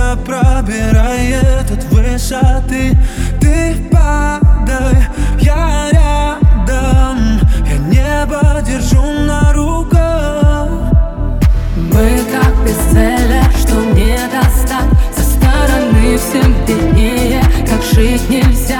Меня пробирает от высоты. Ты падай, я рядом Я небо держу на руках. Мы как без цели, что не достать. Со стороны всем виднее, как жить нельзя.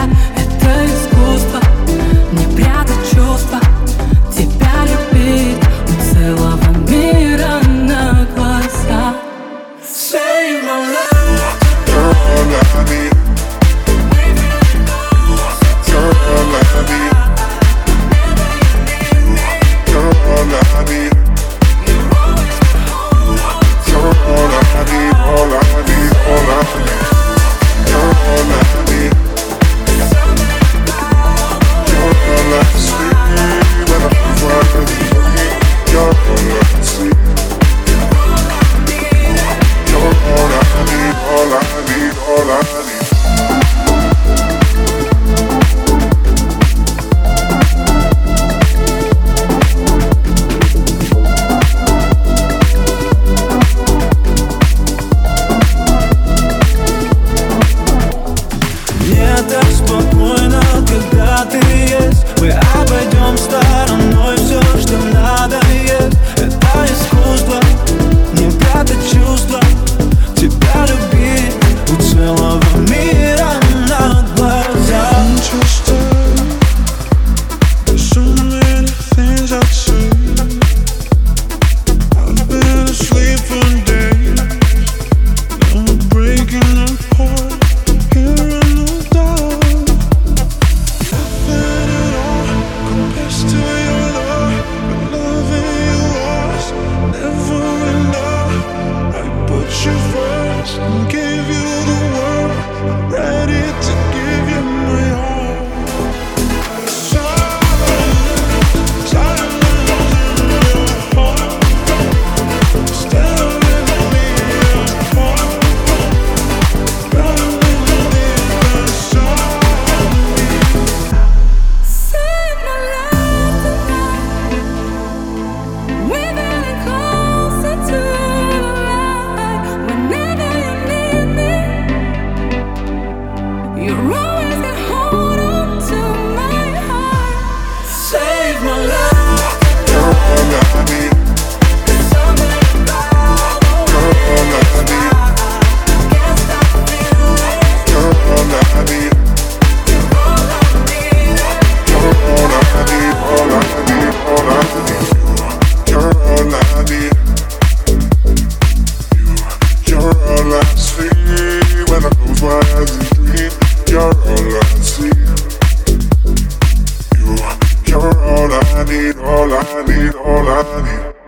all I need, all I need.